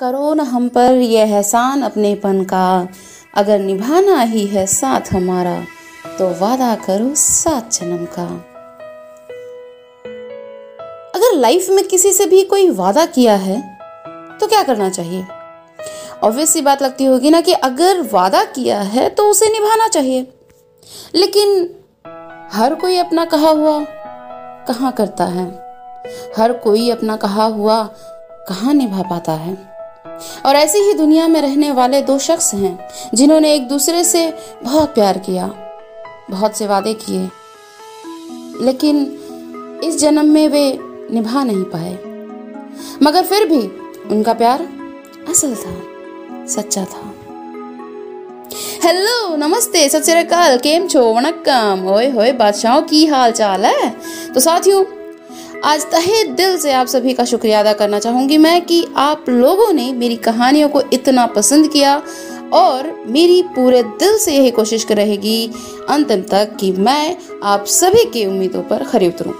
करो न हम पर ये एहसान अपनेपन का। अगर निभाना ही है साथ हमारा तो वादा करो सात जन्म का। अगर लाइफ में किसी से भी कोई वादा किया है तो क्या करना चाहिए? ऑब्वियस सी बात लगती होगी ना कि अगर वादा किया है तो उसे निभाना चाहिए। लेकिन हर कोई अपना कहा हुआ कहाँ करता है? हर कोई अपना कहा हुआ कहाँ निभा पाता है? और ऐसी ही दुनिया में रहने वाले दो शख्स हैं, जिन्होंने एक दूसरे से बहुत प्यार किया, बहुत से वादे किए, लेकिन इस जन्म में वे निभा नहीं पाए। मगर फिर भी उनका प्यार असल था, सच्चा था। हेलो, नमस्ते, सत श्रीकाल केम छो, वणक्कम, ओए होए, बादशाहों की हाल चाल है? तो साथियों आज तहे दिल से आप सभी का शुक्रिया अदा करना चाहूँगी मैं कि आप लोगों ने मेरी कहानियों को इतना पसंद किया और मेरी पूरे दिल से यही कोशिश रहेगी अंतिम तक कि मैं आप सभी की उम्मीदों पर खरी उतरूं।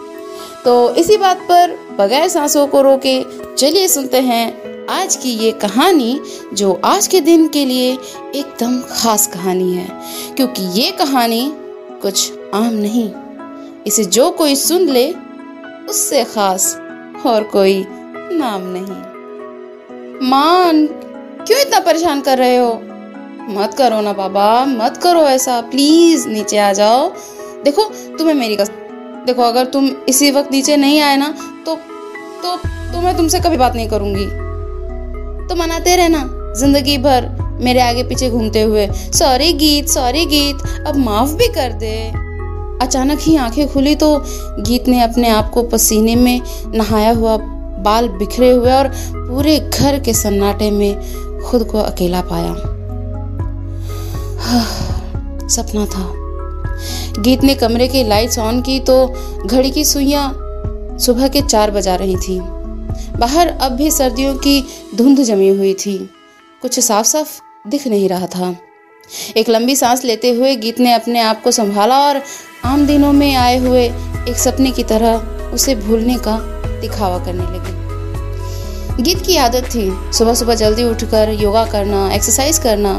तो इसी बात पर बगैर सांसों को रोके चलिए सुनते हैं आज की ये कहानी जो आज के दिन के लिए एकदम खास कहानी है, क्योंकि ये कहानी कुछ आम नहीं। इसे जो कोई सुन ले उससे खास और कोई नाम नहीं। मान, क्यों इतना परेशान कर रहे हो? मत करो ना बाबा, मत करो ऐसा। प्लीज़ नीचे आ जाओ। देखो, तुम्हें मेरी कसम देखो, अगर तुम इसी वक्त नीचे नहीं आए ना तो तो तो मैं तुमसे कभी बात नहीं करूँगी। तो मनाते रहना, ज़िंदगी भर मेरे आगे पीछे घूमते हुए। सॉरी गीत सॉरी गीत, अब माफ़ भी कर दे। अचानक ही आँखें खुली तो गीत ने अपने आप को पसीने में नहाया हुआ बाल बिखरे हुए और पूरे घर के सन्नाटे में खुद को अकेला पाया। सपना था। गीत ने कमरे की लाइट्स ऑन की तो घड़ी की सुइयाँ सुबह के चार बजा रही थी। बाहर अब भी सर्दियों की धुंध जमी हुई थी। कुछ साफ़ साफ़ दिख नहीं रहा था। एक लंबी सांस लेते हुए गीत ने अपने आप को संभाला और आम दिनों में आए हुए एक सपने की तरह उसे भूलने का दिखावा करने लगी। गीत की आदत थी। सुबह सुबह जल्दी उठकर योगा करना एक्सरसाइज करना।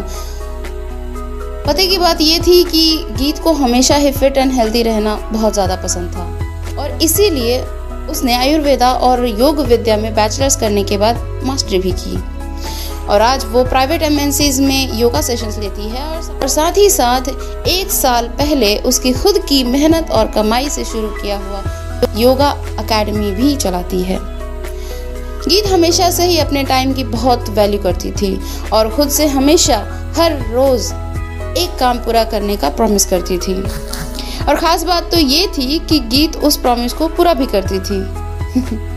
पते की बात यह थी कि गीत को हमेशा ही फिट एंड हेल्दी रहना बहुत ज़्यादा पसंद था। और इसीलिए उसने आयुर्वेदा और योग विद्या में बैचलर्स करने के बाद मास्टरी भी की। और आज वो प्राइवेट एम में योगा सेशंस लेती है और साथ ही साथ एक साल पहले उसकी खुद की मेहनत और कमाई से शुरू किया हुआ योगा अकेडमी भी चलाती है। गीत हमेशा से ही अपने टाइम की बहुत वैल्यू करती थी और खुद से हमेशा हर रोज एक काम पूरा करने का प्रॉमिस करती थी। और ख़ास बात तो ये थी कि गीत उस प्रॉमिस को पूरा भी करती थी।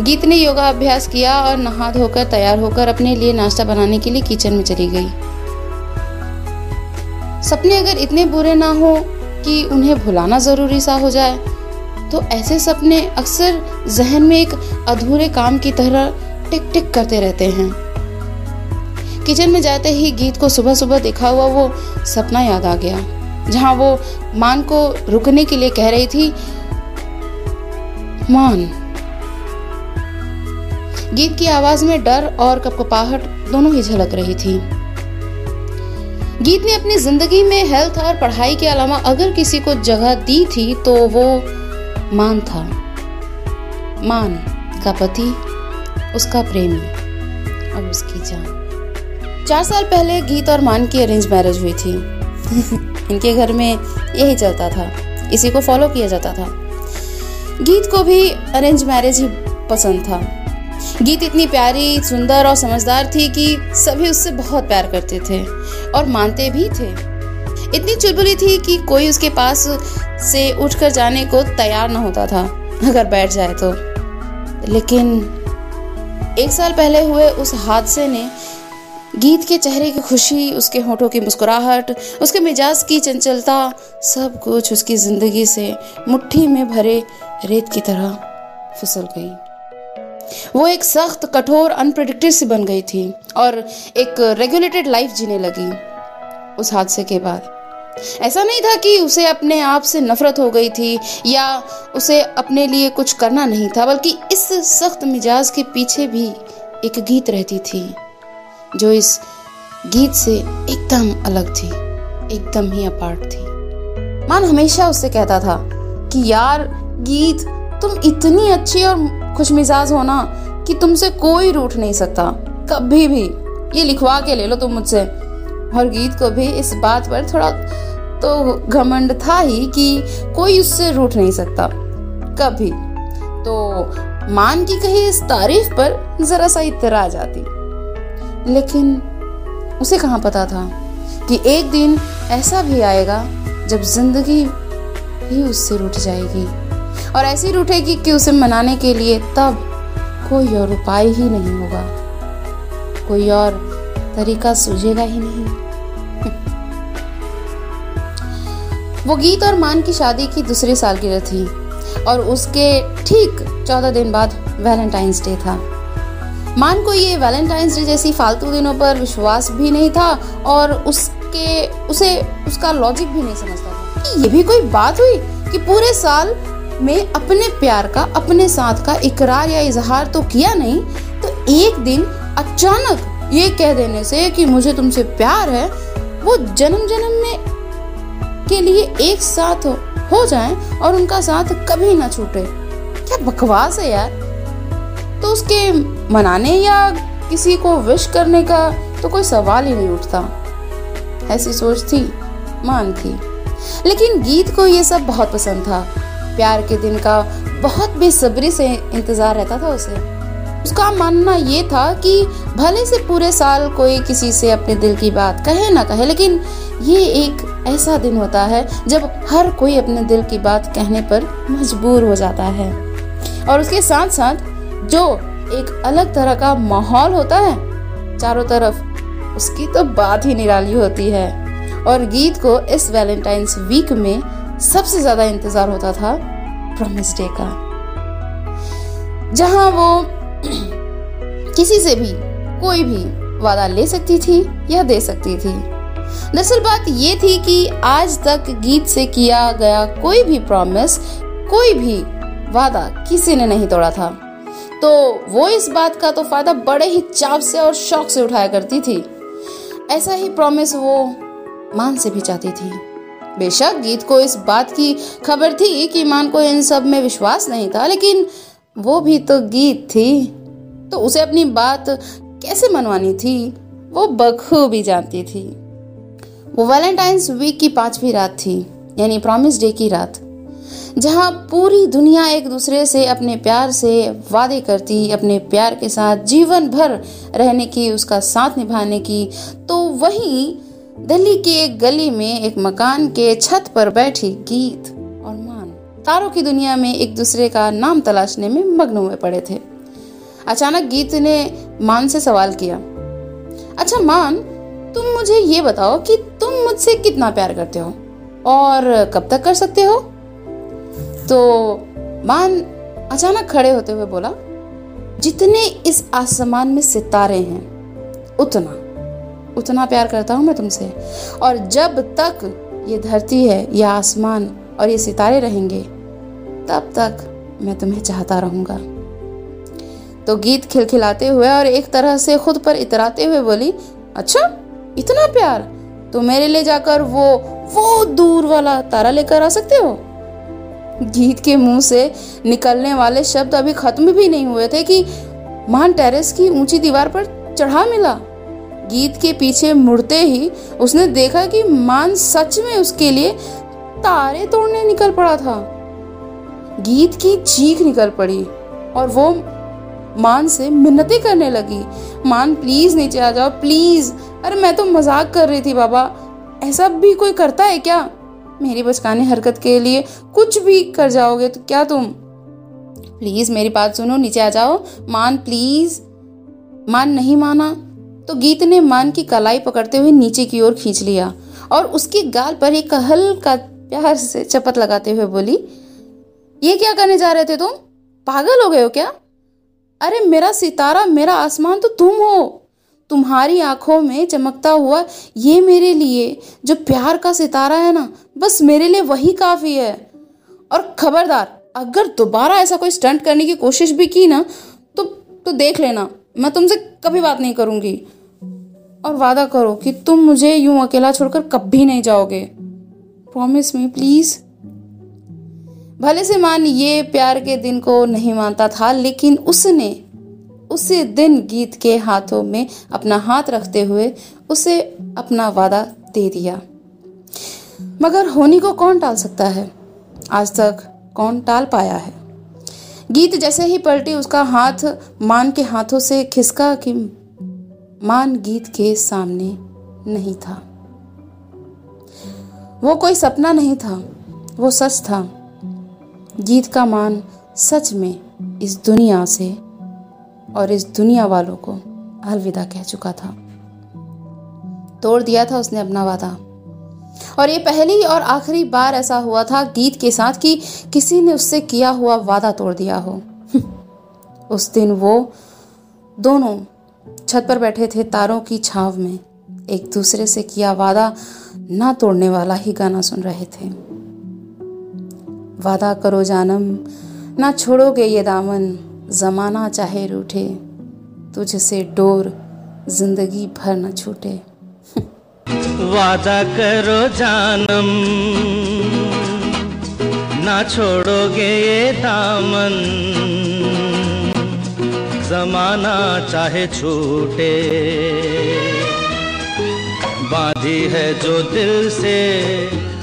गीत ने योगा अभ्यास किया और नहा धोकर तैयार होकर अपने लिए नाश्ता बनाने के लिए किचन में चली गई। सपने अगर इतने बुरे ना हो कि उन्हें भुलाना ज़रूरी सा हो जाए तो ऐसे सपने अक्सर जहन में एक अधूरे काम की तरह टिक टिक करते रहते हैं। किचन में जाते ही गीत को सुबह सुबह देखा हुआ वो सपना याद आ गया, जहाँ वो मान को रुकने के लिए कह रही थी, मान गीत की आवाज़ में डर और कपकपाहट दोनों ही झलक रही थी। गीत ने अपनी ज़िंदगी में हेल्थ और पढ़ाई के अलावा अगर किसी को जगह दी थी तो वो मान था। मान का पति, उसका प्रेमी और उसकी जान। चार साल पहले गीत और मान की अरेंज मैरिज हुई थी। इनके घर में यही चलता था। इसी को फॉलो किया जाता था। गीत को भी अरेंज मैरिज ही पसंद था। गीत इतनी प्यारी, सुंदर और समझदार थी कि सभी उससे बहुत प्यार करते थे और मानते भी थे। इतनी चुलबुली थी कि कोई उसके पास से उठकर जाने को तैयार न होता था, अगर बैठ जाए तो। लेकिन एक साल पहले हुए उस हादसे ने गीत के चेहरे की खुशी, उसके होठों की मुस्कुराहट, उसके मिजाज की चंचलता, सब कुछ उसकी ज़िंदगी से मुट्ठी में भरे रेत की तरह फिसल गई। वो एक सख्त, कठोर अनप्रिडिक्टेड सी बन गई थी और एक रेगुलेटेड लाइफ जीने लगी उस हादसे के बाद। ऐसा नहीं था कि उसे अपने आप से नफरत हो गई थी या उसे अपने लिए कुछ करना नहीं था, बल्कि इस सख्त मिजाज के पीछे भी एक गीत रहती थी, जो इस गीत से एकदम अलग थी, एकदम ही अपार्ट थी। मान हमेशा उससे कहता था कि, यार, गीत, तुम इतनी अच्छी और खुशमिजाज हो ना कि तुमसे कोई रूठ नहीं सकता। कभी भी। ये लिखवा के ले लो तुम मुझसे। और गीत को भी इस बात पर थोड़ा तो घमंड था ही कि कोई उससे रूठ नहीं सकता। कभी। तो मान की कही इस तारीफ़ पर जरा सा इतरा जाती। लेकिन उसे कहाँ पता था कि एक दिन ऐसा भी आएगा जब ज़िंदगी ही उससे रूठ जाएगी। और ऐसी रूठेगी कि उसे मनाने के लिए तब कोई और उपाय ही नहीं होगा। कोई और तरीका सूझेगा ही नहीं। वो गीत और मान की शादी की दूसरी सालगिरह थी और उसके ठीक चौदह दिन बाद वैलेंटाइंस डे था। मान को ये वैलेंटाइंस डे जैसी फालतू दिनों पर विश्वास भी नहीं था और उसके, उसे उसका लॉजिक भी नहीं समझता था। कि ये भी कोई बात हुई कि पूरे साल में अपने प्यार का, अपने साथ का इकरार या इजहार तो किया नहीं तो एक दिन अचानक ये कह देने से कि मुझे तुमसे प्यार है, वो जन्म जन्म में के लिए एक साथ हो जाएँ और उनका साथ कभी ना छूटे। क्या बकवास है यार? तो उसके मनाने या किसी को विश करने का तो कोई सवाल ही नहीं उठता। ऐसी सोच थी, मान थी। लेकिन गीत को ये सब बहुत पसंद था। प्यार के दिन का बहुत बेसब्री से इंतज़ार रहता था उसे। उसका मानना ये था कि भले से पूरे साल कोई किसी से अपने दिल की बात कहे ना कहे, लेकिन ये एक ऐसा दिन होता है जब हर कोई अपने दिल की बात कहने पर मजबूर हो जाता है। और उसके साथ साथ जो एक अलग तरह का माहौल होता है, चारों तरफ़ उसकी तो बात ही निराली होती है। और गीत को इस वैलेंटाइंस वीक में सबसे ज़्यादा इंतज़ार होता था प्रॉमिस डे का, जहाँ वो किसी से भी कोई भी वादा ले सकती थी या दे सकती थी। दरअसल बात ये थी कि आज तक गीत से किया गया कोई भी प्रॉमिस कोई भी वादा किसी ने नहीं तोड़ा था। तो वो इस बात का तो फ़ायदा बड़े ही चाव से और शौक से उठाया करती थी। ऐसा ही प्रॉमिस वो मान से भी चाहती थी। बेशक गीत को इस बात की खबर थी कि मान को इन सब में विश्वास नहीं था, लेकिन वो भी तो गीत थी। तो उसे अपनी बात कैसे मनवानी थी? वो बखूबी जानती थी। वो वैलेंटाइंस वीक की पांचवी रात थी, यानी प्रॉमिस डे की रात, जहाँ पूरी दुनिया एक दूसरे से अपने प्यार से वादे करती, अपने प्यार के साथ जीवन भर रहने की, उसका साथ निभाने की। तो वहीं दिल्ली की एक गली में एक मकान के छत पर बैठी गीत और मान। तारों की दुनिया में एक दूसरे का नाम तलाशने में मग्न हुए पड़े थे। अचानक गीत ने मान से सवाल किया अच्छा मान, तुम मुझे ये बताओ कि तुम मुझसे कितना प्यार करते हो और कब तक कर सकते हो? तो मान अचानक खड़े होते हुए बोला, जितने इस आसमान में सितारे हैं, उतना। उतना प्यार करता हूँ मैं तुमसे। और जब तक ये धरती है यह आसमान और ये सितारे रहेंगे, तब तक मैं तुम्हें चाहता रहूँगा। तो गीत खिलखिलाते हुए और एक तरह से खुद पर इतराते हुए बोली अच्छा इतना प्यार? तो मेरे ले जाकर वो वो दूर वाला तारा लेकर आ सकते हो? गीत के मुँह से निकलने वाले शब्द अभी खत्म भी नहीं हुए थे कि मान टेरेस की ऊँची दीवार पर चढ़ा मिला। गीत के पीछे मुड़ते ही उसने देखा कि मान सच में उसके लिए तारे तोड़ने निकल पड़ा था। गीत की चीख निकल पड़ी और वो मान से मिन्नतें करने लगी। मान, प्लीज़ नीचे आ जाओ, प्लीज़। अरे, मैं तो मज़ाक कर रही थी, बाबा। ऐसा भी कोई करता है क्या? मेरी बचकाने हरकत के लिए कुछ भी कर जाओगे तो क्या तुम? प्लीज़ मेरी बात सुनो, नीचे आ जाओ। मान, प्लीज़। मान, नहीं माना। तो गीत ने मान की कलाई पकड़ते हुए नीचे की ओर खींच लिया और उसके गाल पर एक हल्का प्यार से चपत लगाते हुए बोली, ये क्या करने जा रहे थे तुम? पागल हो गए हो क्या? अरे मेरा सितारा, मेरा आसमान तो तुम हो। तुम्हारी आँखों में चमकता हुआ ये मेरे लिए, जो प्यार का सितारा है ना, बस मेरे लिए वही काफ़ी है। और खबरदार, अगर दोबारा ऐसा कोई स्टंट करने की कोशिश भी की ना तो तो देख लेना, मैं तुमसे कभी बात नहीं करूँगी। और वादा करो कि तुम मुझे यूँ अकेला छोड़कर कभी नहीं जाओगे। प्रॉमिस मी प्लीज़ भले से मान ये प्यार के दिन को नहीं मानता था, लेकिन उसने, उसी दिन गीत के हाथों में अपना हाथ रखते हुए उसे अपना वादा दे दिया। मगर होनी को कौन टाल सकता है? आज तक कौन टाल पाया है? गीत जैसे ही पलटी, उसका हाथ मान के हाथों से खिसका कि मान गीत के सामने नहीं था। वो कोई सपना नहीं था, वो सच था। गीत का मान सच में इस दुनिया से और इस दुनिया वालों को अलविदा कह चुका था। तोड़ दिया था उसने अपना वादा। और ये पहली और आखिरी बार ऐसा हुआ था गीत के साथ कि किसी ने उससे किया हुआ वादा तोड़ दिया हो। उस दिन वो दोनों छत पर बैठे थे तारों की छाव में। एक दूसरे से किया वादा, ना तोड़ने वाला ही गाना सुन रहे थे। वादा करो जानम, ना छोड़ोगे ये दामन, जमाना चाहे रूठे, तुझसे डोर ज़िंदगी भर न छूटे। वादा करो जानम, ना छोड़ोगे ये दामन। जमाना चाहे छूटे। बांधी है जो दिल से,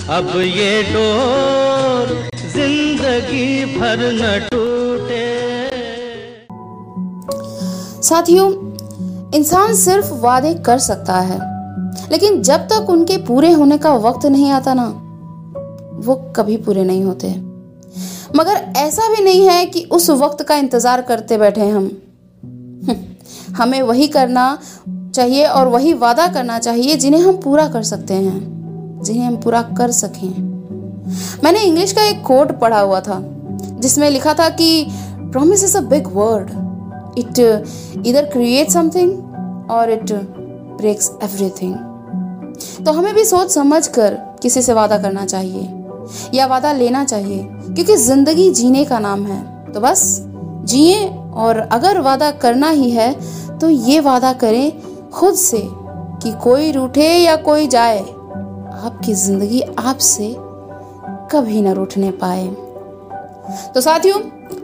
अब ये डोर ज़िंदगी भर न टूटे। साथियों, इंसान सिर्फ़ वादे कर सकता है, लेकिन जब तक उनके पूरे होने का वक्त नहीं आता ना, वो कभी पूरे नहीं होते। मगर ऐसा भी नहीं है कि उस वक्त का इंतज़ार करते बैठे हम। हमें वही करना चाहिए और वही वादा करना चाहिए जिन्हें हम पूरा कर सकते हैं, जिन्हें हम पूरा कर सकें। मैंने इंग्लिश का एक कोट पढ़ा हुआ था, जिसमें लिखा था कि promise is a big word it either create something और इट ब्रेक्स एवरीथिंग तो हमें भी सोच समझ कर किसी से वादा करना चाहिए, या वादा लेना चाहिए, क्योंकि ज़िंदगी जीने का नाम है। तो बस, जिए और अगर वादा करना ही है तो ये वादा करें खुद से कि कोई रूठे या कोई जाए, आपकी ज़िंदगी आपसे कभी ना रूठने पाए। तो साथियों,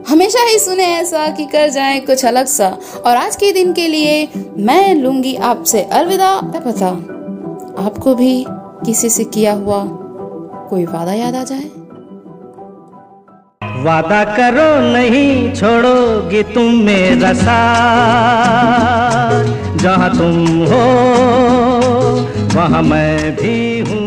हमेशा ही सुने ऐसा कि कर जाए कुछ अलग सा, और आज के दिन के लिए मैं लूँगी आपसे अलविदा। पता, आपको भी किसी से किया हुआ कोई वादा याद आ जाए? वादा करो नहीं छोड़ोगे तुम मेरा साथ जहाँ तुम हो वहाँ मैं भी हूँ।